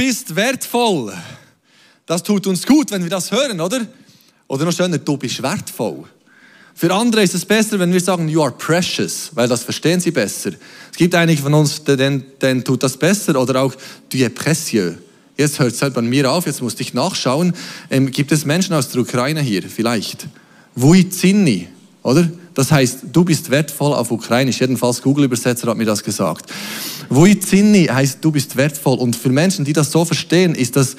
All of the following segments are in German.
bist wertvoll. Das tut uns gut, wenn wir das hören, oder? Oder noch schöner, du bist wertvoll. Für andere ist es besser, wenn wir sagen, you are precious, weil das verstehen sie besser. Es gibt einige von uns, denen, denen tut das besser, oder auch, tu es précieux. Jetzt hört es halt bei mir auf, jetzt musste ich nachschauen. Ähm, gibt es Menschen aus der Ukraine hier? Vielleicht. Vuizinni, oder? Das heißt, du bist wertvoll auf Ukrainisch. Jedenfalls Google-Übersetzer hat mir das gesagt. Vuizinni heißt, du bist wertvoll. Und für Menschen, die das so verstehen, ist das,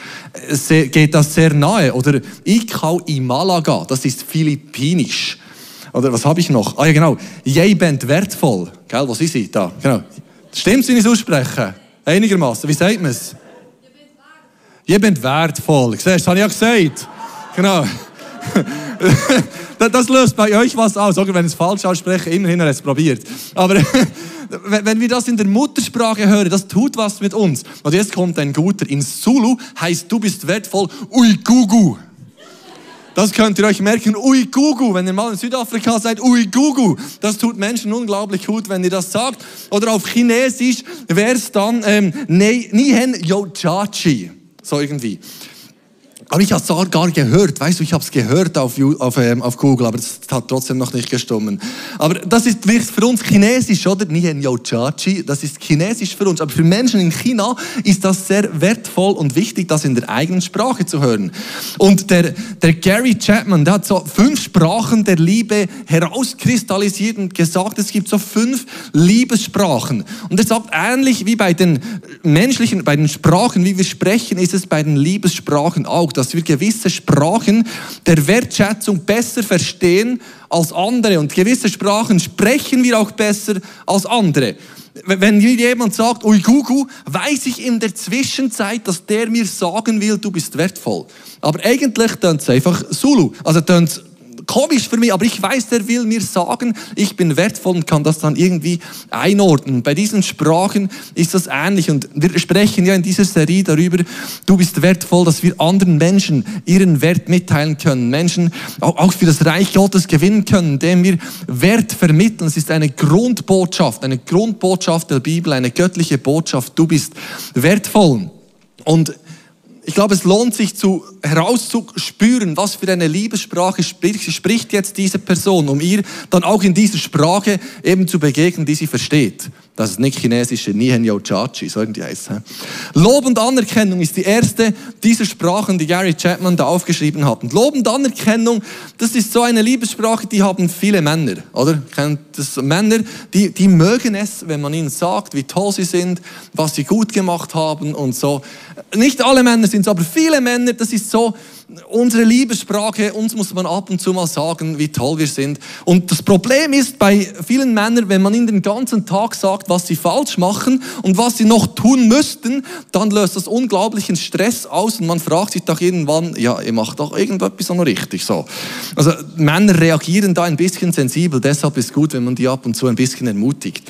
sehr, geht das sehr nahe. Oder Ikau i Malaga, das ist philippinisch. Oder was habe ich noch? Ah ja, genau. Jij bent wertvoll. Gell, was ist sie da? Genau. Stimmt, wenn ich es ausspreche? Einigermaßen. Wie sagt man es? Ihr bent wertvoll. Siehst das habe ich ja gesagt. Genau. das löst bei euch was aus. Sogar wenn ich es falsch ausspreche, immerhin hat es probiert. Aber wenn wir das in der Muttersprache hören, das tut was mit uns. Und jetzt kommt ein guter. In Zulu heißt du bist wertvoll Uigugu. Das könnt ihr euch merken, Uigugu, wenn ihr mal in Südafrika seid, Uigugu. Das tut Menschen unglaublich gut, wenn ihr das sagt. Oder auf Chinesisch wäre es dann ähm, Nihen Yochachi. So irgendwie. Aber ich habe es gar gehört, weißt du, ich habe es gehört auf, auf, ähm, auf Google, aber es hat trotzdem noch nicht gestummen. Aber das ist für uns Chinesisch, oder? Nihen Yao Chachi, das ist Chinesisch für uns. Aber für Menschen in China ist das sehr wertvoll und wichtig, das in der eigenen Sprache zu hören. Und der, der Gary Chapman, der hat so fünf Sprachen der Liebe herauskristallisiert und gesagt, es gibt so fünf Liebessprachen. Und er sagt, ähnlich wie bei den menschlichen, bei den Sprachen, wie wir sprechen, ist es bei den Liebessprachen auch dass wir gewisse Sprachen der Wertschätzung besser verstehen als andere. Und gewisse Sprachen sprechen wir auch besser als andere. Wenn mir jemand sagt, ui Gugu, weiß ich in der Zwischenzeit, dass der mir sagen will, du bist wertvoll. Aber eigentlich tönt es einfach Zulu. Also tönt komisch für mich, aber ich weiß, der will mir sagen, ich bin wertvoll und kann das dann irgendwie einordnen. Bei diesen Sprachen ist das ähnlich und wir sprechen ja in dieser Serie darüber, du bist wertvoll, dass wir anderen Menschen ihren Wert mitteilen können, Menschen auch für das Reich Gottes gewinnen können, indem wir Wert vermitteln. Es ist eine Grundbotschaft, eine Grundbotschaft der Bibel, eine göttliche Botschaft, du bist wertvoll. Und ich glaube, es lohnt sich zu, herauszuspüren, was für eine Liebessprache spricht, spricht jetzt diese Person, um ihr dann auch in dieser Sprache eben zu begegnen, die sie versteht. Das ist nicht chinesische Nihen Yo Chachi, so irgendwie heißt es. Lob und Anerkennung ist die erste dieser Sprachen, die Gary Chapman da aufgeschrieben hat. Und Lob und Anerkennung, das ist so eine Liebessprache, die haben viele Männer, oder? Das Männer, die, die mögen es, wenn man ihnen sagt, wie toll sie sind, was sie gut gemacht haben und so. Nicht alle Männer sind so, aber viele Männer, das ist so, unsere Liebessprache, uns muss man ab und zu mal sagen, wie toll wir sind. Und das Problem ist bei vielen Männern, wenn man ihnen den ganzen Tag sagt, was sie falsch machen und was sie noch tun müssten, dann löst das unglaublichen Stress aus und man fragt sich doch irgendwann, ja, ihr macht doch irgendetwas noch richtig so. Also Männer reagieren da ein bisschen sensibel, deshalb ist gut, wenn man die ab und zu ein bisschen ermutigt.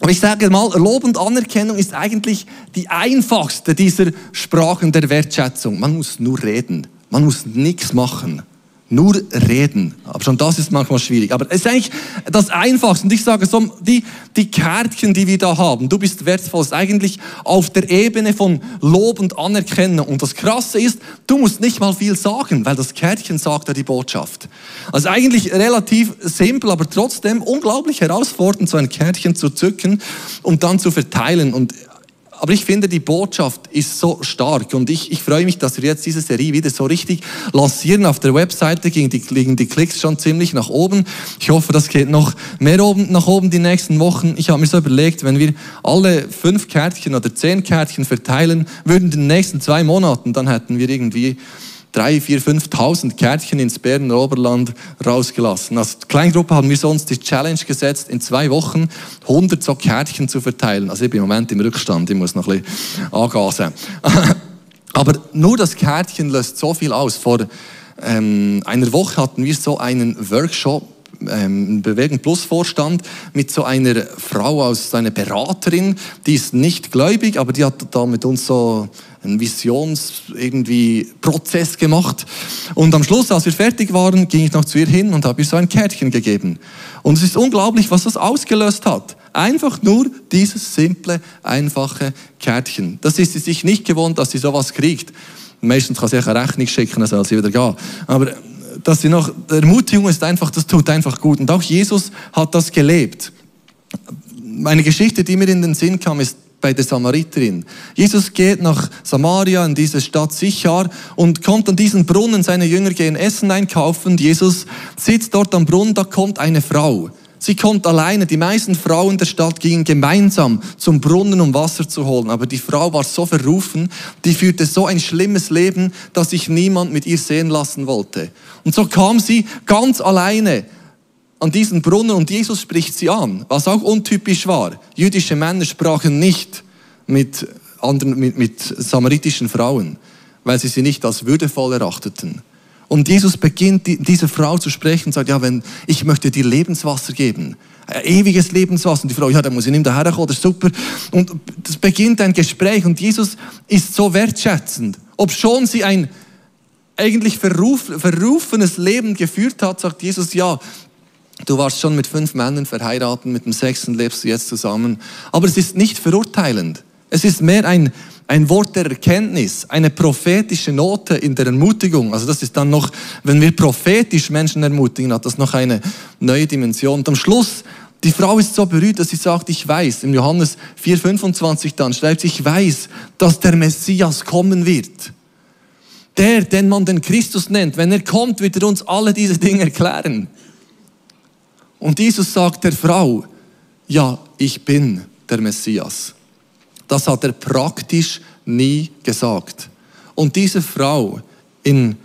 Aber ich sage mal, Lob und Anerkennung ist eigentlich die einfachste dieser Sprachen der Wertschätzung. Man muss nur reden. Man muss nichts machen. Nur reden. Aber schon das ist manchmal schwierig. Aber es ist eigentlich das Einfachste. Und ich sage so, die, die Kärtchen, die wir da haben, du bist wertvoll, ist eigentlich auf der Ebene von Lob und Anerkennung. Und das Krasse ist, du musst nicht mal viel sagen, weil das Kärtchen sagt ja die Botschaft. Also eigentlich relativ simpel, aber trotzdem unglaublich herausfordernd, so ein Kärtchen zu zücken und dann zu verteilen. Und aber ich finde, die Botschaft ist so stark und ich, ich freue mich, dass wir jetzt diese Serie wieder so richtig lancieren. Auf der Webseite liegen die, liegen die Klicks schon ziemlich nach oben. Ich hoffe, das geht noch mehr oben, nach oben die nächsten Wochen. Ich habe mir so überlegt, wenn wir alle fünf Kärtchen oder zehn Kärtchen verteilen würden in den nächsten zwei Monaten, dann hätten wir irgendwie drei, vier, 5.000 Kärtchen ins Berner Oberland rausgelassen. Als Kleingruppe haben wir sonst die Challenge gesetzt, in zwei Wochen 100 so Kärtchen zu verteilen. Also ich bin im Moment im Rückstand, ich muss noch ein bisschen angasen. Aber nur das Kärtchen löst so viel aus. Vor ähm, einer Woche hatten wir so einen Workshop ähm, Bewegen Plus Vorstand mit so einer Frau aus, so einer Beraterin, die ist nicht gläubig, aber die hat da mit uns so einen Visions gemacht. Und am Schluss, als wir fertig waren, ging ich noch zu ihr hin und habe ihr so ein Kärtchen gegeben. Und es ist unglaublich, was das ausgelöst hat. Einfach nur dieses simple, einfache Kärtchen. Das ist sie sich nicht gewohnt, dass sie sowas kriegt. Meistens kann sie eine Rechnung schicken, dann soll sie wieder gehen. Aber dass sie noch, die Ermutigung ist einfach, das tut einfach gut. Und auch Jesus hat das gelebt. Eine Geschichte, die mir in den Sinn kam, ist bei der Samariterin. Jesus geht nach Samaria in diese Stadt Sichar und kommt an diesen Brunnen. Seine Jünger gehen Essen einkaufen. Jesus sitzt dort am Brunnen, da kommt eine Frau. Sie kommt alleine. Die meisten Frauen der Stadt gingen gemeinsam zum Brunnen, um Wasser zu holen. Aber die Frau war so verrufen, die führte so ein schlimmes Leben, dass sich niemand mit ihr sehen lassen wollte. Und so kam sie ganz alleine an diesen Brunnen und Jesus spricht sie an, was auch untypisch war. Jüdische Männer sprachen nicht mit, anderen, mit, mit samaritischen Frauen, weil sie sie nicht als würdevoll erachteten. Und Jesus beginnt diese Frau zu sprechen und sagt, ja, wenn ich möchte dir Lebenswasser geben, ein ewiges Lebenswasser. Und die Frau, ja, da muss ich nicht daher kommen, das ist super. Und es beginnt ein Gespräch und Jesus ist so wertschätzend. Ob schon sie ein eigentlich verruf, verrufenes Leben geführt hat, sagt Jesus, ja, Du warst schon mit fünf Männern verheiratet, mit dem sechsten lebst du jetzt zusammen. Aber es ist nicht verurteilend. Es ist mehr ein, ein Wort der Erkenntnis, eine prophetische Note in der Ermutigung. Also das ist dann noch, wenn wir prophetisch Menschen ermutigen, hat das noch eine neue Dimension. Und am Schluss, die Frau ist so berührt, dass sie sagt, ich weiß, im Johannes 4,25 dann schreibt sie, ich weiß, dass der Messias kommen wird. Der, den man den Christus nennt, wenn er kommt, wird er uns alle diese Dinge erklären. Und Jesus sagt der Frau, ja, ich bin der Messias. Das hat er praktisch nie gesagt. Und diese Frau in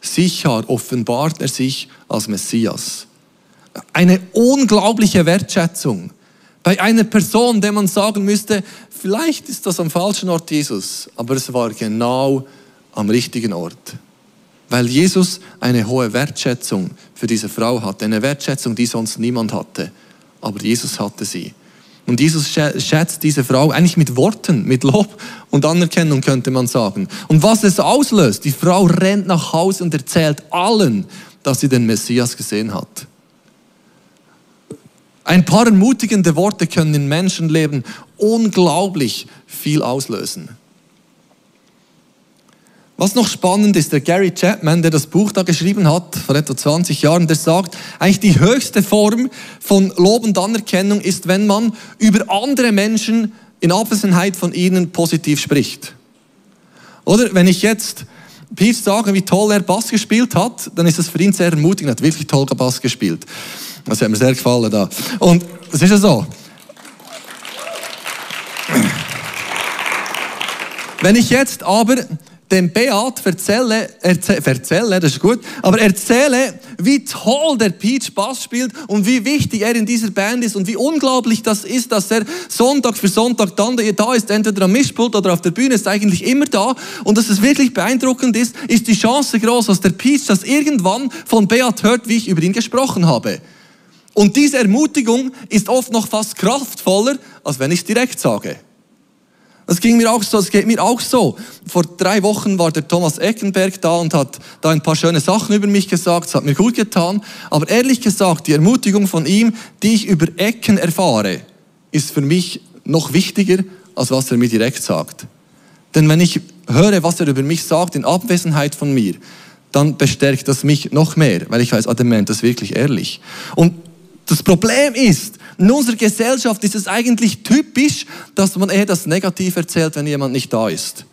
Sichar offenbart er sich als Messias. Eine unglaubliche Wertschätzung. Bei einer Person, der man sagen müsste, vielleicht ist das am falschen Ort Jesus, aber es war genau am richtigen Ort weil Jesus eine hohe Wertschätzung für diese Frau hatte, eine Wertschätzung, die sonst niemand hatte. Aber Jesus hatte sie. Und Jesus schätzt diese Frau eigentlich mit Worten, mit Lob und Anerkennung könnte man sagen. Und was es auslöst, die Frau rennt nach Hause und erzählt allen, dass sie den Messias gesehen hat. Ein paar ermutigende Worte können in Menschenleben unglaublich viel auslösen. Was noch spannend ist, der Gary Chapman, der das Buch da geschrieben hat, vor etwa 20 Jahren, der sagt, eigentlich die höchste Form von Lob und Anerkennung ist, wenn man über andere Menschen in Abwesenheit von ihnen positiv spricht. Oder wenn ich jetzt Pete sage, wie toll er Bass gespielt hat, dann ist das für ihn sehr ermutigend. Er hat wirklich toll Bass gespielt. Das hat mir sehr gefallen da. Und es ist ja so. Wenn ich jetzt aber dem Beat erzähle, erzähle, das ist gut, aber erzähle, wie toll der Peach Bass spielt und wie wichtig er in dieser Band ist und wie unglaublich das ist, dass er Sonntag für Sonntag dann da ist, entweder am Mischpult oder auf der Bühne, ist eigentlich immer da und dass es wirklich beeindruckend ist, ist die Chance groß, dass der Peach das irgendwann von Beat hört, wie ich über ihn gesprochen habe. Und diese Ermutigung ist oft noch fast kraftvoller, als wenn ich es direkt sage. Das ging mir auch so, es geht mir auch so. Vor drei Wochen war der Thomas Eckenberg da und hat da ein paar schöne Sachen über mich gesagt. Es hat mir gut getan. Aber ehrlich gesagt, die Ermutigung von ihm, die ich über Ecken erfahre, ist für mich noch wichtiger, als was er mir direkt sagt. Denn wenn ich höre, was er über mich sagt, in Abwesenheit von mir, dann bestärkt das mich noch mehr, weil ich weiß, ah, der Mensch ist wirklich ehrlich. Und das Problem ist, in unserer Gesellschaft ist es eigentlich typisch, dass man eher das Negativ erzählt, wenn jemand nicht da ist.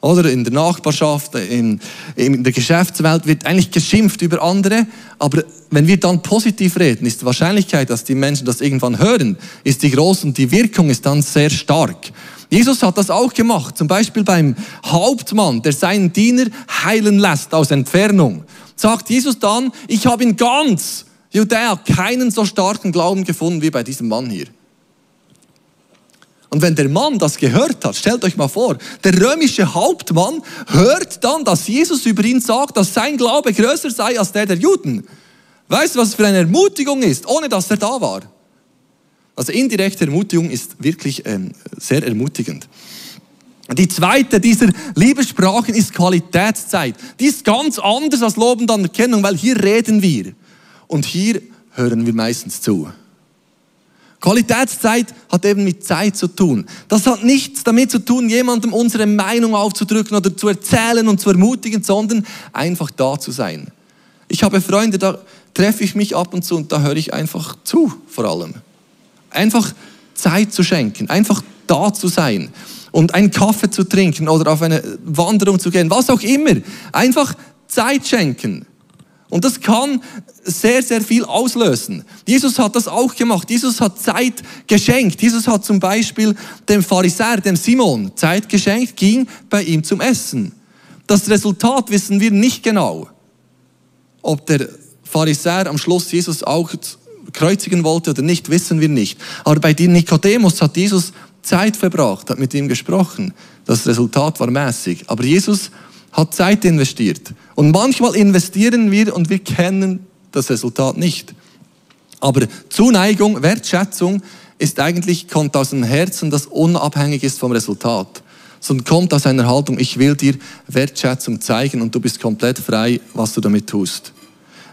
Oder in der Nachbarschaft, in, in der Geschäftswelt wird eigentlich geschimpft über andere, aber wenn wir dann positiv reden, ist die Wahrscheinlichkeit, dass die Menschen das irgendwann hören, ist die groß und die Wirkung ist dann sehr stark. Jesus hat das auch gemacht, zum Beispiel beim Hauptmann, der seinen Diener heilen lässt aus Entfernung. Sagt Jesus dann, ich habe ihn ganz Judäa keinen so starken Glauben gefunden wie bei diesem Mann hier. Und wenn der Mann das gehört hat, stellt euch mal vor, der römische Hauptmann hört dann, dass Jesus über ihn sagt, dass sein Glaube größer sei als der der Juden. Weißt du, was für eine Ermutigung ist, ohne dass er da war? Also indirekte Ermutigung ist wirklich ähm, sehr ermutigend. Die zweite dieser Liebessprachen ist Qualitätszeit. Die ist ganz anders als Lob und Anerkennung, weil hier reden wir. Und hier hören wir meistens zu. Qualitätszeit hat eben mit Zeit zu tun. Das hat nichts damit zu tun, jemandem unsere Meinung aufzudrücken oder zu erzählen und zu ermutigen, sondern einfach da zu sein. Ich habe Freunde, da treffe ich mich ab und zu und da höre ich einfach zu, vor allem. Einfach Zeit zu schenken, einfach da zu sein und einen Kaffee zu trinken oder auf eine Wanderung zu gehen, was auch immer. Einfach Zeit schenken. Und das kann sehr, sehr viel auslösen. Jesus hat das auch gemacht. Jesus hat Zeit geschenkt. Jesus hat zum Beispiel dem Pharisäer, dem Simon, Zeit geschenkt, ging bei ihm zum Essen. Das Resultat wissen wir nicht genau. Ob der Pharisäer am Schluss Jesus auch kreuzigen wollte oder nicht, wissen wir nicht. Aber bei Nikodemus hat Jesus Zeit verbracht, hat mit ihm gesprochen. Das Resultat war mäßig. Aber Jesus hat Zeit investiert. Und manchmal investieren wir und wir kennen das Resultat nicht. Aber Zuneigung, Wertschätzung ist eigentlich, kommt aus einem Herzen, das unabhängig ist vom Resultat. Sondern kommt aus einer Haltung, ich will dir Wertschätzung zeigen und du bist komplett frei, was du damit tust.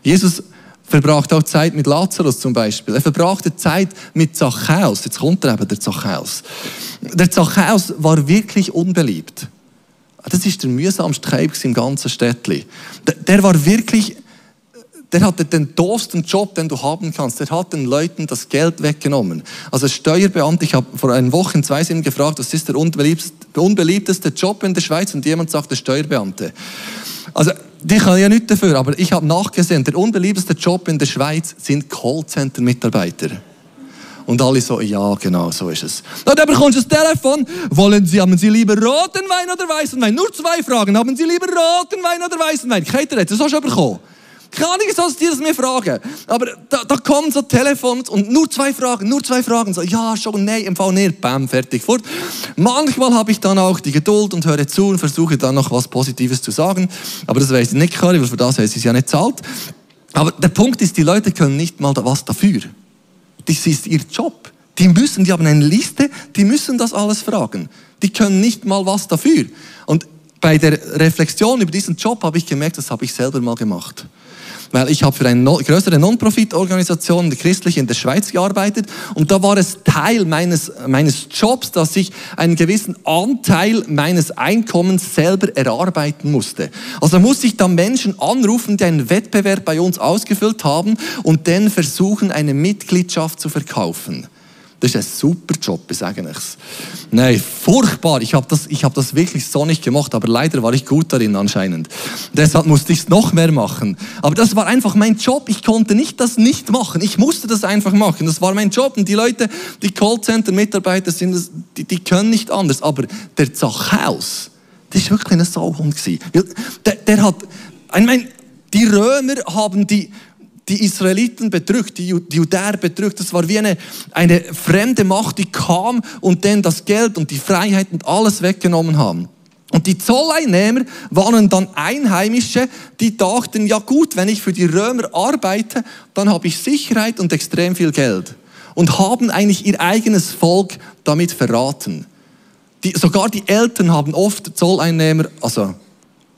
Jesus verbrachte auch Zeit mit Lazarus zum Beispiel. Er verbrachte Zeit mit Zachäus. Jetzt kommt er eben, der Zachäus. Der Zachäus war wirklich unbeliebt. Das ist der mühsamste Keib im ganzen Städtli. Der, der war wirklich, der hatte den doofsten Job, den du haben kannst. Der hat den Leuten das Geld weggenommen. Also Steuerbeamte, ich habe vor einer Woche in Zweisim gefragt, was ist der unbeliebteste Job in der Schweiz? Und jemand sagt, der Steuerbeamte. Also, die kann ja nicht dafür, aber ich habe nachgesehen, der unbeliebteste Job in der Schweiz sind Callcenter-Mitarbeiter. Und alle so, ja, genau, so ist es. Und dann bekommst du das Telefon. Wollen Sie, haben Sie lieber roten Wein oder weißen Wein? Nur zwei Fragen. Haben Sie lieber roten Wein oder weißen Wein? Keiner hat das auch schon bekommen. Keine Ahnung, sollst du das mir fragen. Aber da, da kommen so Telefons und nur zwei Fragen, nur zwei Fragen. So, ja, schon, nein, im Fall nicht. Bam, fertig, fort. Manchmal habe ich dann auch die Geduld und höre zu und versuche dann noch was Positives zu sagen. Aber das weiß ich nicht, weil für das sie es ja nicht zahlt. Aber der Punkt ist, die Leute können nicht mal was dafür. Das ist ihr Job. Die müssen, die haben eine Liste, die müssen das alles fragen. Die können nicht mal was dafür. Und bei der Reflexion über diesen Job habe ich gemerkt, das habe ich selber mal gemacht weil ich habe für eine größere Non-Profit-Organisation, christlich in der Schweiz gearbeitet und da war es Teil meines, meines Jobs, dass ich einen gewissen Anteil meines Einkommens selber erarbeiten musste. Also musste ich dann Menschen anrufen, die einen Wettbewerb bei uns ausgefüllt haben und dann versuchen, eine Mitgliedschaft zu verkaufen. Das ist ein super Job, ich sage ich's. Nein, furchtbar. Ich habe das, ich hab das wirklich so nicht gemacht, aber leider war ich gut darin anscheinend. Deshalb musste ich es noch mehr machen. Aber das war einfach mein Job. Ich konnte nicht das nicht machen. Ich musste das einfach machen. Das war mein Job. Und die Leute, die Callcenter-Mitarbeiter sind, das, die, die können nicht anders. Aber der Zachäus, das war wirklich ein Sauhund. Der, der hat, ich meine, die Römer haben die die Israeliten bedrückt, die Judäer bedrückt. Das war wie eine, eine fremde Macht, die kam und dann das Geld und die Freiheit und alles weggenommen haben. Und die Zolleinnehmer waren dann Einheimische, die dachten, ja gut, wenn ich für die Römer arbeite, dann habe ich Sicherheit und extrem viel Geld. Und haben eigentlich ihr eigenes Volk damit verraten. Die, sogar die Eltern haben oft Zolleinnehmer, also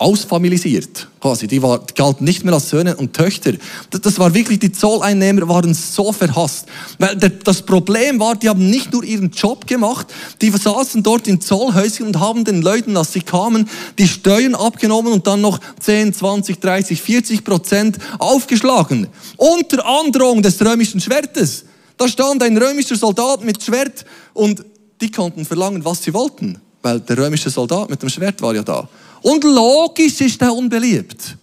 ausfamilisiert, quasi. Die, war, die galten nicht mehr als Söhne und Töchter. Das, das war wirklich, die Zolleinnehmer waren so verhasst. Weil der, das Problem war, die haben nicht nur ihren Job gemacht, die saßen dort in Zollhäuschen und haben den Leuten, als sie kamen, die Steuern abgenommen und dann noch 10, 20, 30, 40 Prozent aufgeschlagen. Unter Androhung des römischen Schwertes. Da stand ein römischer Soldat mit Schwert und die konnten verlangen, was sie wollten. Weil der römische Soldat mit dem Schwert war ja da. Und logisch ist er unbeliebt.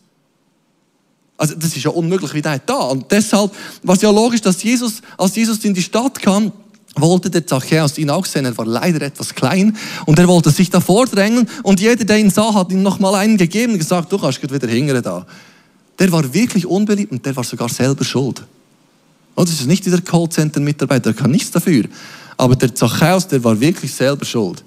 Also das ist ja unmöglich, wie der da. Und deshalb war es ja logisch, dass Jesus, als Jesus in die Stadt kam, wollte der Zachäus ihn auch sehen. Er war leider etwas klein und er wollte sich da vordrängen und jeder, der ihn sah, hat ihm noch mal einen gegeben und gesagt, du kannst wieder hingere da. Der war wirklich unbeliebt und der war sogar selber schuld. Und das ist nicht dieser Callcenter-Mitarbeiter, der kann nichts dafür. Aber der Zachäus, der war wirklich selber schuld.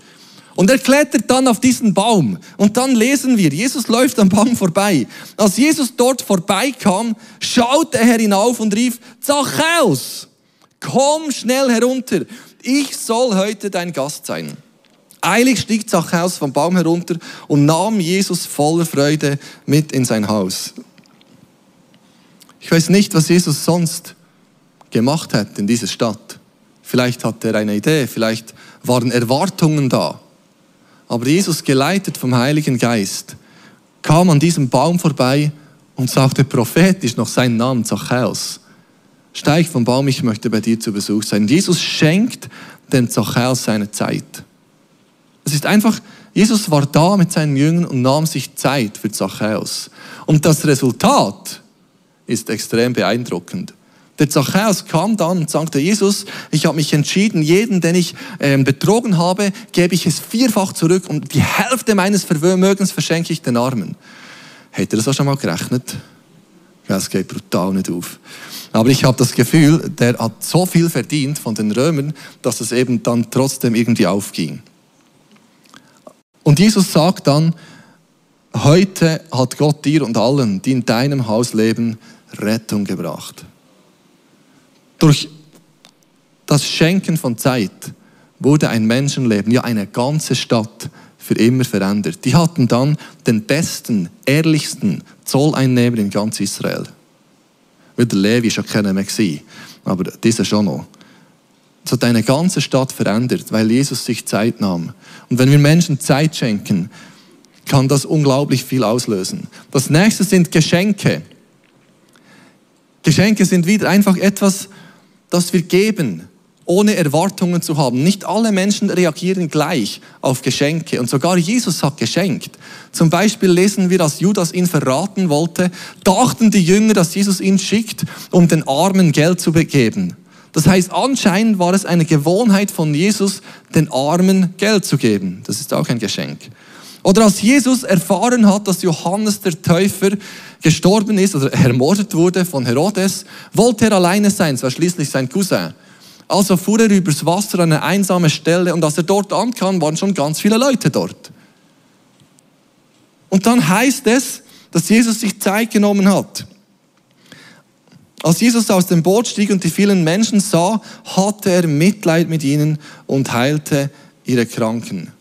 Und er klettert dann auf diesen Baum. Und dann lesen wir, Jesus läuft am Baum vorbei. Als Jesus dort vorbeikam, schaute er hinauf und rief, Zachäus, komm schnell herunter. Ich soll heute dein Gast sein. Eilig stieg Zachäus vom Baum herunter und nahm Jesus voller Freude mit in sein Haus. Ich weiß nicht, was Jesus sonst gemacht hat in dieser Stadt. vielleicht hatte er eine Idee, vielleicht waren Erwartungen da. Aber Jesus, geleitet vom Heiligen Geist, kam an diesem Baum vorbei und sagte prophetisch noch seinen Namen, Zachäus. Steig vom Baum, ich möchte bei dir zu Besuch sein. Jesus schenkt dem Zachäus seine Zeit. Es ist einfach, Jesus war da mit seinen Jüngern und nahm sich Zeit für Zachäus. Und das Resultat ist extrem beeindruckend. Der Zachäus kam dann und sagte, Jesus, ich habe mich entschieden, jeden, den ich äh, betrogen habe, gebe ich es vierfach zurück und die Hälfte meines Vermögens verschenke ich den Armen. Hätte er das auch schon mal gerechnet? Ja, es geht brutal nicht auf. Aber ich habe das Gefühl, der hat so viel verdient von den Römern, dass es eben dann trotzdem irgendwie aufging. Und Jesus sagt dann, heute hat Gott dir und allen, die in deinem Haus leben, Rettung gebracht. Durch das Schenken von Zeit wurde ein Menschenleben, ja eine ganze Stadt für immer verändert. Die hatten dann den besten, ehrlichsten Zolleinnehmer in ganz Israel. Weil der Levi schon keiner mehr aber dieser schon noch. Es hat eine ganze Stadt verändert, weil Jesus sich Zeit nahm. Und wenn wir Menschen Zeit schenken, kann das unglaublich viel auslösen. Das nächste sind Geschenke. Geschenke sind wieder einfach etwas, das wir geben, ohne Erwartungen zu haben. Nicht alle Menschen reagieren gleich auf Geschenke und sogar Jesus hat geschenkt. Zum Beispiel lesen wir, als Judas ihn verraten wollte, dachten die Jünger, dass Jesus ihn schickt, um den Armen Geld zu begeben. Das heißt, anscheinend war es eine Gewohnheit von Jesus, den Armen Geld zu geben. Das ist auch ein Geschenk. Oder als Jesus erfahren hat, dass Johannes der Täufer gestorben ist oder ermordet wurde von Herodes, wollte er alleine sein. Es war schließlich sein Cousin. Also fuhr er übers Wasser an eine einsame Stelle und als er dort ankam, waren schon ganz viele Leute dort. Und dann heißt es, dass Jesus sich Zeit genommen hat. Als Jesus aus dem Boot stieg und die vielen Menschen sah, hatte er Mitleid mit ihnen und heilte ihre Kranken.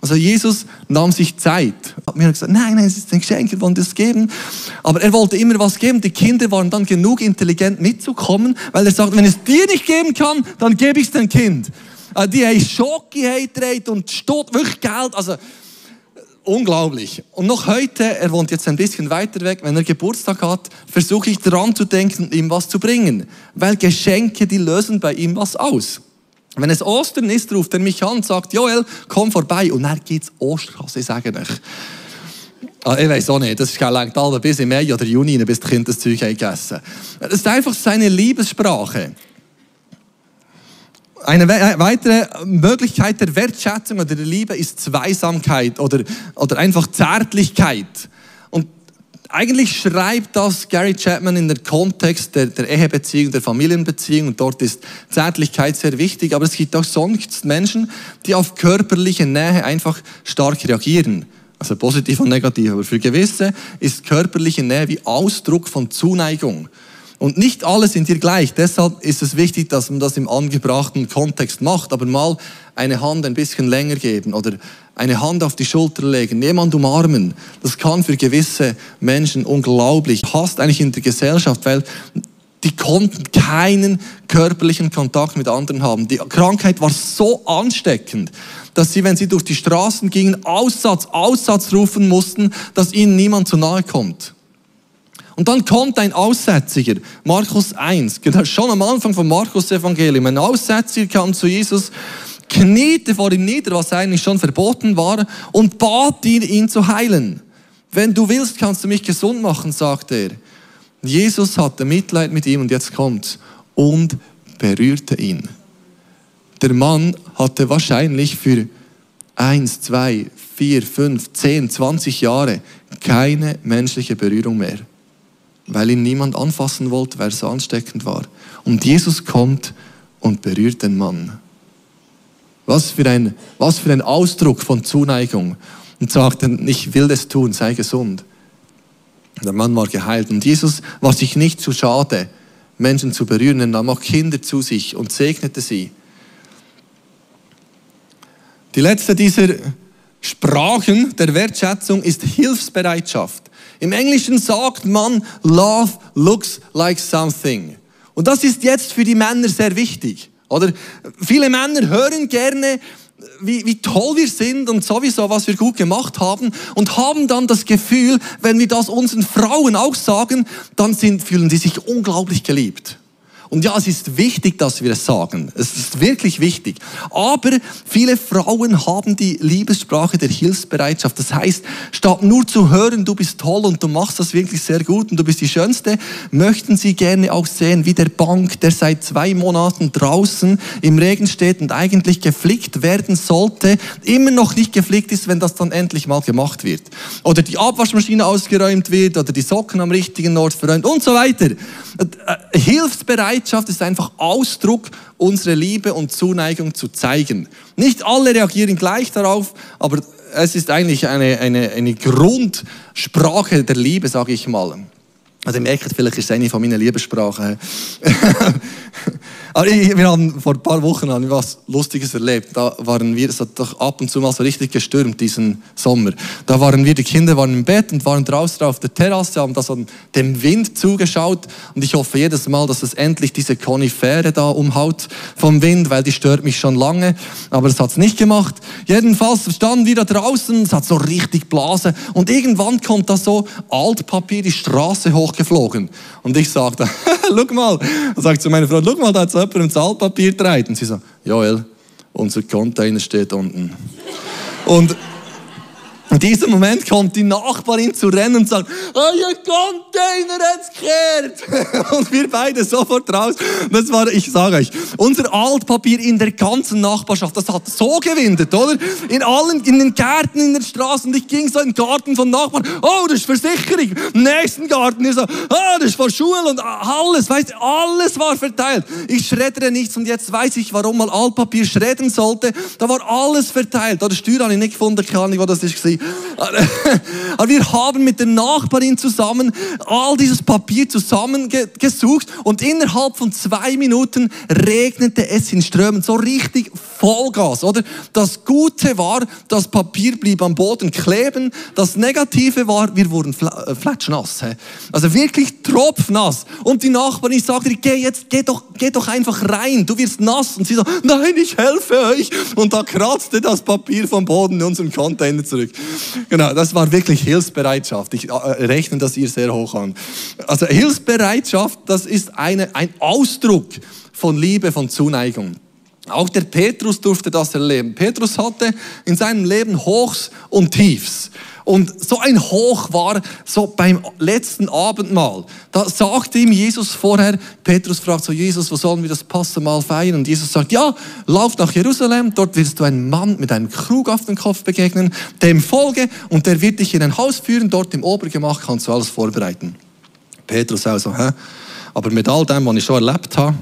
Also Jesus nahm sich Zeit. Hat mir gesagt, nein, nein, es ist ein Geschenk, wir wollen das geben. Aber er wollte immer was geben. Die Kinder waren dann genug intelligent mitzukommen, weil er sagt, wenn es dir nicht geben kann, dann gebe ich es dem Kind. Äh, die haben Schocke und stot wirklich Geld. Also, unglaublich. Und noch heute, er wohnt jetzt ein bisschen weiter weg, wenn er Geburtstag hat, versuche ich daran zu denken, ihm was zu bringen. Weil Geschenke, die lösen bei ihm was aus. Wenn es Ostern ist, ruft er mich an sagt, Joel, komm vorbei. Und dann gibt es Osterhasse, ich sage euch. Ah, ich weiß auch nicht, das ist langt alle bis im Mai oder Juni, bis die Kinder das Zeug gegessen Das ist einfach seine Liebessprache. Eine weitere Möglichkeit der Wertschätzung oder der Liebe ist Zweisamkeit oder, oder einfach Zärtlichkeit. Eigentlich schreibt das Gary Chapman in der Kontext der, der Ehebeziehung, der Familienbeziehung und dort ist Zärtlichkeit sehr wichtig, aber es gibt auch sonst Menschen, die auf körperliche Nähe einfach stark reagieren. Also positiv und negativ, aber für gewisse ist körperliche Nähe wie Ausdruck von Zuneigung. Und nicht alle sind hier gleich. Deshalb ist es wichtig, dass man das im angebrachten Kontext macht, aber mal eine Hand ein bisschen länger geben oder eine Hand auf die Schulter legen, jemand umarmen. Das kann für gewisse Menschen unglaublich passt eigentlich in der Gesellschaft, weil die konnten keinen körperlichen Kontakt mit anderen haben. Die Krankheit war so ansteckend, dass sie, wenn sie durch die Straßen gingen, Aussatz, Aussatz rufen mussten, dass ihnen niemand zu nahe kommt. Und dann kommt ein Aussätziger, Markus 1, genau, schon am Anfang vom Markus Evangelium. Ein Aussätziger kam zu Jesus, kniete vor ihm nieder, was eigentlich schon verboten war, und bat ihn, ihn zu heilen. Wenn du willst, kannst du mich gesund machen, sagte er. Jesus hatte Mitleid mit ihm und jetzt kommt und berührte ihn. Der Mann hatte wahrscheinlich für eins, zwei, vier, fünf, zehn, zwanzig Jahre keine menschliche Berührung mehr weil ihn niemand anfassen wollte, weil er so ansteckend war. Und Jesus kommt und berührt den Mann. Was für ein, was für ein Ausdruck von Zuneigung. Und sagt, ich will das tun, sei gesund. Der Mann war geheilt. Und Jesus war sich nicht zu schade, Menschen zu berühren. Er nahm auch Kinder zu sich und segnete sie. Die letzte dieser Sprachen der Wertschätzung ist Hilfsbereitschaft. Im Englischen sagt man, Love looks like something. Und das ist jetzt für die Männer sehr wichtig. Oder? Viele Männer hören gerne, wie, wie toll wir sind und sowieso, was wir gut gemacht haben und haben dann das Gefühl, wenn wir das unseren Frauen auch sagen, dann sind, fühlen sie sich unglaublich geliebt. Und ja, es ist wichtig, dass wir es sagen. Es ist wirklich wichtig. Aber viele Frauen haben die Liebessprache der Hilfsbereitschaft. Das heißt, statt nur zu hören, du bist toll und du machst das wirklich sehr gut und du bist die Schönste, möchten sie gerne auch sehen, wie der Bank, der seit zwei Monaten draußen im Regen steht und eigentlich geflickt werden sollte, immer noch nicht geflickt ist, wenn das dann endlich mal gemacht wird. Oder die Abwaschmaschine ausgeräumt wird oder die Socken am richtigen Ort verräumt und so weiter. Äh, Hilfsbereitschaft ist einfach Ausdruck unserer Liebe und Zuneigung zu zeigen. Nicht alle reagieren gleich darauf, aber es ist eigentlich eine, eine, eine Grundsprache der Liebe, sage ich mal. Also ihr merkt, vielleicht ist es eine von meinen Liebessprachen. Aber ich, wir haben vor ein paar Wochen haben wir was Lustiges erlebt. Da waren wir, es hat doch ab und zu mal so richtig gestürmt diesen Sommer. Da waren wir, die Kinder waren im Bett und waren draußen auf der Terrasse, haben das an dem Wind zugeschaut. Und ich hoffe jedes Mal, dass es endlich diese Konifere da umhaut vom Wind, weil die stört mich schon lange. Aber das hat es nicht gemacht. Jedenfalls standen wir da draußen, es hat so richtig Blase. Und irgendwann kommt da so Altpapier die Straße hochgeflogen. Und ich sagte, schau mal, sagt zu meiner Frau, schau mal, da hat jemand im Zahlpapier trägt. Und sie so, Joel, unser Container steht unten. Und in diesem Moment kommt die Nachbarin zu rennen und sagt, euer Container hat's gekehrt. Und wir beide sofort raus. Das war, ich sage euch, unser Altpapier in der ganzen Nachbarschaft, das hat so gewindet, oder? In allen, in den Gärten, in den Straßen. Und ich ging so in den Garten von Nachbarn. Oh, das ist Versicherung. Im nächsten Garten ist so, oh, das ist von Schule und alles, weißt alles war verteilt. Ich schreddere nichts und jetzt weiß ich, warum man Altpapier schredden sollte. Da war alles verteilt. Oder Steuer habe ich nicht gefunden, keine Ahnung, wo das ist. Aber wir haben mit der Nachbarin zusammen all dieses Papier zusammengesucht und innerhalb von zwei Minuten regnete es in Strömen, so richtig Vollgas, oder? Das Gute war, das Papier blieb am Boden kleben. Das Negative war, wir wurden äh, flatschnass. Also wirklich tropfnass. Und die Nachbarin sagte, geh jetzt, geh doch, geh doch einfach rein, du wirst nass. Und sie so, nein, ich helfe euch. Und da kratzte das Papier vom Boden in unseren Container zurück. Genau, das war wirklich Hilfsbereitschaft. Ich äh, rechne das ihr sehr hoch an. Also Hilfsbereitschaft, das ist eine, ein Ausdruck von Liebe, von Zuneigung. Auch der Petrus durfte das erleben. Petrus hatte in seinem Leben Hochs und Tiefs. Und so ein Hoch war so beim letzten Abendmahl. Da sagte ihm Jesus vorher, Petrus fragt so, Jesus, wo sollen wir das Passamal feiern? Und Jesus sagt, ja, lauf nach Jerusalem, dort wirst du einen Mann mit einem Krug auf den Kopf begegnen, dem folge und der wird dich in ein Haus führen, dort im Obergemach kannst du alles vorbereiten. Petrus also, hä? Aber mit all dem, was ich schon erlebt habe,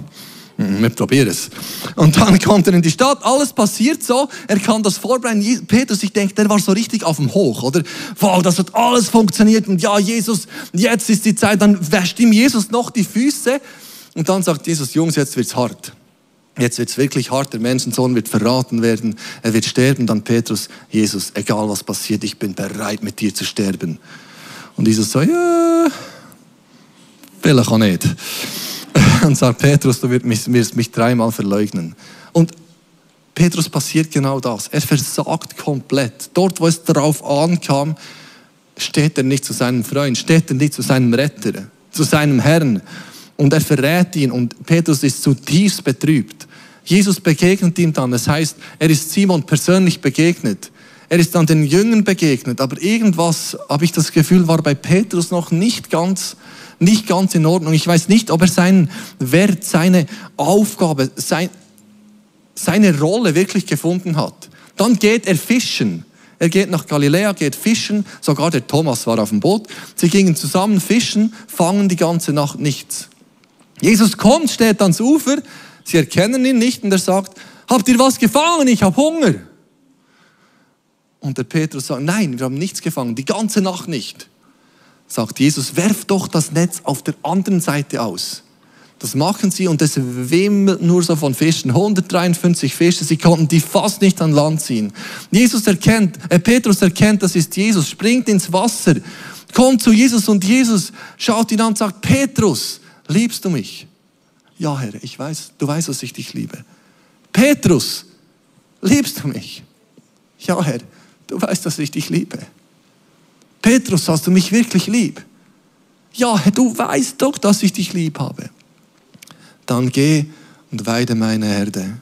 wir probieren es. Und dann kommt er in die Stadt, alles passiert so, er kann das vorbereiten. Petrus, ich denke, der war so richtig auf dem Hoch, oder? Wow, das hat alles funktioniert und ja, Jesus, jetzt ist die Zeit, dann wäscht ihm Jesus noch die Füße und dann sagt Jesus, Jungs, jetzt wird's hart. Jetzt wird's wirklich hart, der Menschensohn wird verraten werden, er wird sterben, dann Petrus, Jesus, egal was passiert, ich bin bereit mit dir zu sterben. Und Jesus so, ja, vielleicht auch nicht und sagt, Petrus, du wirst mich, mich dreimal verleugnen. Und Petrus passiert genau das. Er versagt komplett. Dort, wo es darauf ankam, steht er nicht zu seinem Freund, steht er nicht zu seinem Retter, zu seinem Herrn. Und er verrät ihn und Petrus ist zutiefst betrübt. Jesus begegnet ihm dann. Das heißt, er ist Simon persönlich begegnet. Er ist dann den Jüngern begegnet. Aber irgendwas, habe ich das Gefühl, war bei Petrus noch nicht ganz nicht ganz in Ordnung. Ich weiß nicht, ob er seinen Wert, seine Aufgabe, sein, seine Rolle wirklich gefunden hat. Dann geht er fischen. Er geht nach Galiläa, geht fischen. Sogar der Thomas war auf dem Boot. Sie gingen zusammen fischen, fangen die ganze Nacht nichts. Jesus kommt, steht ans Ufer. Sie erkennen ihn nicht und er sagt, habt ihr was gefangen? Ich habe Hunger. Und der Petrus sagt, nein, wir haben nichts gefangen, die ganze Nacht nicht sagt Jesus, werf doch das Netz auf der anderen Seite aus. Das machen sie und es wimmelt nur so von Fischen. 153 Fische, sie konnten die fast nicht an Land ziehen. Jesus erkennt, äh, Petrus erkennt, das ist Jesus, springt ins Wasser, kommt zu Jesus und Jesus schaut ihn an und sagt, Petrus, liebst du mich? Ja, Herr, ich weiß, du weißt, dass ich dich liebe. Petrus, liebst du mich? Ja, Herr, du weißt, dass ich dich liebe. Petrus, hast du mich wirklich lieb? Ja, du weißt doch, dass ich dich lieb habe. Dann geh und weide meine Herde.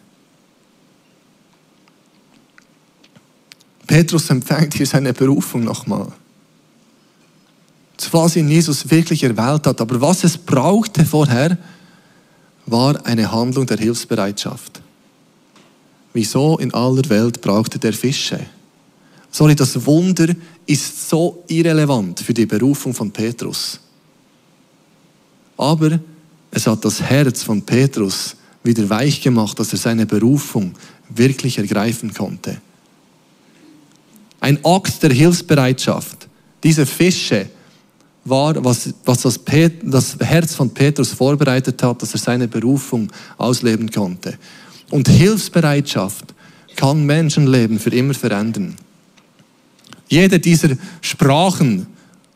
Petrus empfängt hier seine Berufung nochmal. Was ihn Jesus wirklich erwählt hat, aber was es brauchte vorher, war eine Handlung der Hilfsbereitschaft. Wieso in aller Welt brauchte der Fische? Sorry, das Wunder ist so irrelevant für die Berufung von Petrus. Aber es hat das Herz von Petrus wieder weich gemacht, dass er seine Berufung wirklich ergreifen konnte. Ein Akt der Hilfsbereitschaft. Diese Fische war, was, was das, das Herz von Petrus vorbereitet hat, dass er seine Berufung ausleben konnte. Und Hilfsbereitschaft kann Menschenleben für immer verändern. Jede dieser Sprachen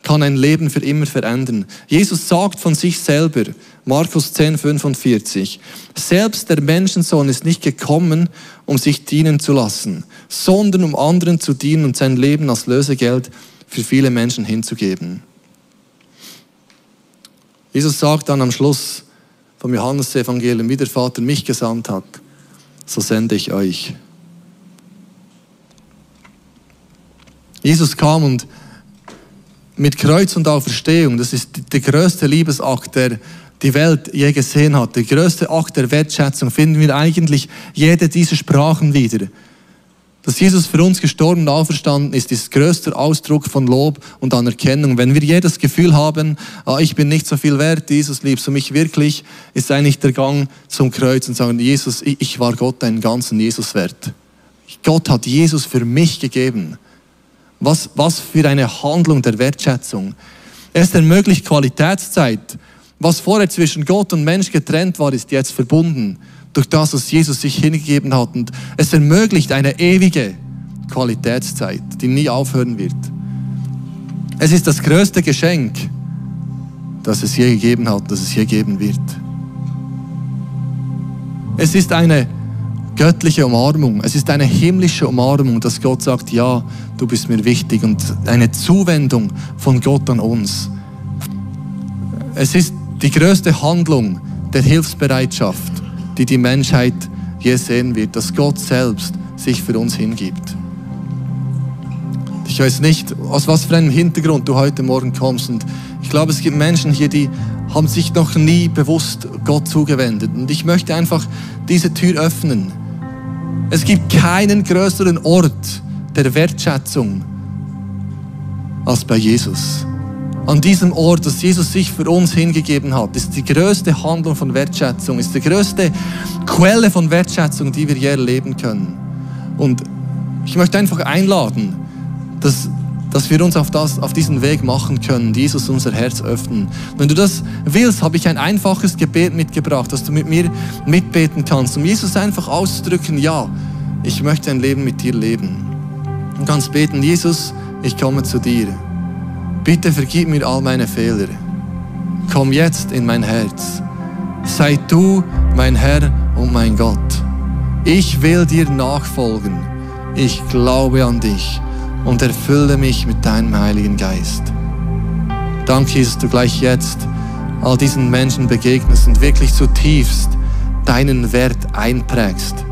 kann ein Leben für immer verändern. Jesus sagt von sich selber, Markus 10, 45, selbst der Menschensohn ist nicht gekommen, um sich dienen zu lassen, sondern um anderen zu dienen und sein Leben als Lösegeld für viele Menschen hinzugeben. Jesus sagt dann am Schluss vom Johannesevangelium, wie der Vater mich gesandt hat, so sende ich euch. Jesus kam und mit Kreuz und Auferstehung, das ist der größte Liebesakt, der die Welt je gesehen hat, der größte Akt der Wertschätzung, finden wir eigentlich jede dieser Sprachen wieder. Dass Jesus für uns gestorben und auferstanden ist, ist größter Ausdruck von Lob und Anerkennung. Wenn wir jedes Gefühl haben, ah, ich bin nicht so viel wert, Jesus liebst du mich wirklich, ist eigentlich der Gang zum Kreuz und sagen, Jesus, ich war Gott einen ganzen Jesus wert. Gott hat Jesus für mich gegeben. Was, was für eine Handlung der Wertschätzung. Es ermöglicht Qualitätszeit. Was vorher zwischen Gott und Mensch getrennt war, ist jetzt verbunden durch das, was Jesus sich hingegeben hat. Und es ermöglicht eine ewige Qualitätszeit, die nie aufhören wird. Es ist das größte Geschenk, das es je gegeben hat, das es je geben wird. Es ist eine göttliche Umarmung, es ist eine himmlische Umarmung, dass Gott sagt, ja, du bist mir wichtig und eine Zuwendung von Gott an uns. Es ist die größte Handlung der Hilfsbereitschaft die die Menschheit je sehen wird, dass Gott selbst sich für uns hingibt. Ich weiß nicht, aus was für einem Hintergrund du heute Morgen kommst. Und ich glaube, es gibt Menschen hier, die haben sich noch nie bewusst Gott zugewendet. Und ich möchte einfach diese Tür öffnen. Es gibt keinen größeren Ort der Wertschätzung als bei Jesus an diesem Ort, dass Jesus sich für uns hingegeben hat, ist die größte Handlung von Wertschätzung, ist die größte Quelle von Wertschätzung, die wir je erleben können. Und ich möchte einfach einladen, dass, dass wir uns auf, das, auf diesen Weg machen können, Jesus unser Herz öffnen. Wenn du das willst, habe ich ein einfaches Gebet mitgebracht, dass du mit mir mitbeten kannst, um Jesus einfach auszudrücken, ja, ich möchte ein Leben mit dir leben. Du kannst beten, Jesus, ich komme zu dir. Bitte vergib mir all meine Fehler. Komm jetzt in mein Herz. Sei du mein Herr und mein Gott. Ich will dir nachfolgen. Ich glaube an dich und erfülle mich mit deinem Heiligen Geist. Danke, Jesus, du gleich jetzt all diesen Menschen begegnest und wirklich zutiefst deinen Wert einprägst,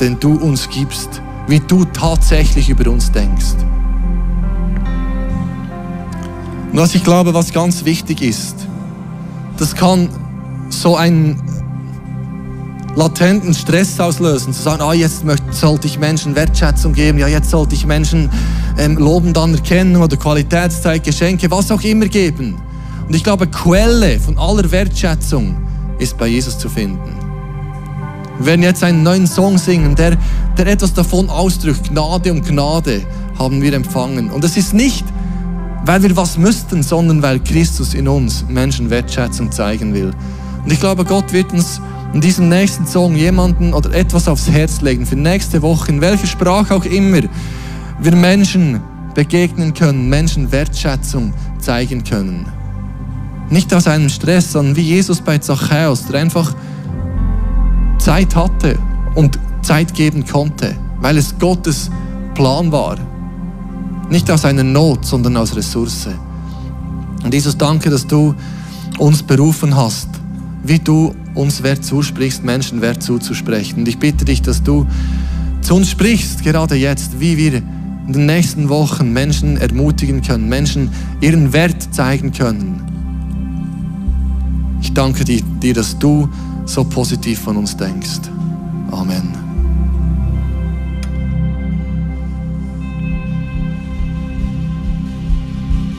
den du uns gibst, wie du tatsächlich über uns denkst. Und was ich glaube, was ganz wichtig ist, das kann so einen latenten Stress auslösen, zu sagen, ah, jetzt möchte, sollte ich Menschen Wertschätzung geben, ja, jetzt sollte ich Menschen ähm, lobend anerkennen oder Qualitätszeit, Geschenke, was auch immer geben. Und ich glaube, Quelle von aller Wertschätzung ist bei Jesus zu finden. Wir werden jetzt einen neuen Song singen, der, der etwas davon ausdrückt. Gnade um Gnade haben wir empfangen. Und es ist nicht weil wir was müssten, sondern weil Christus in uns Menschen Wertschätzung zeigen will. Und ich glaube, Gott wird uns in diesem nächsten Song jemanden oder etwas aufs Herz legen für nächste Woche, in welcher Sprache auch immer wir Menschen begegnen können, Menschen Wertschätzung zeigen können. Nicht aus einem Stress, sondern wie Jesus bei Zachäus, der einfach Zeit hatte, und Zeit geben konnte, weil es Gottes Plan war. Nicht aus einer Not, sondern aus Ressource. Und Jesus, danke, dass du uns berufen hast, wie du uns Wert zusprichst, Menschen Wert zuzusprechen. Und ich bitte dich, dass du zu uns sprichst, gerade jetzt, wie wir in den nächsten Wochen Menschen ermutigen können, Menschen ihren Wert zeigen können. Ich danke dir, dass du so positiv von uns denkst. Amen.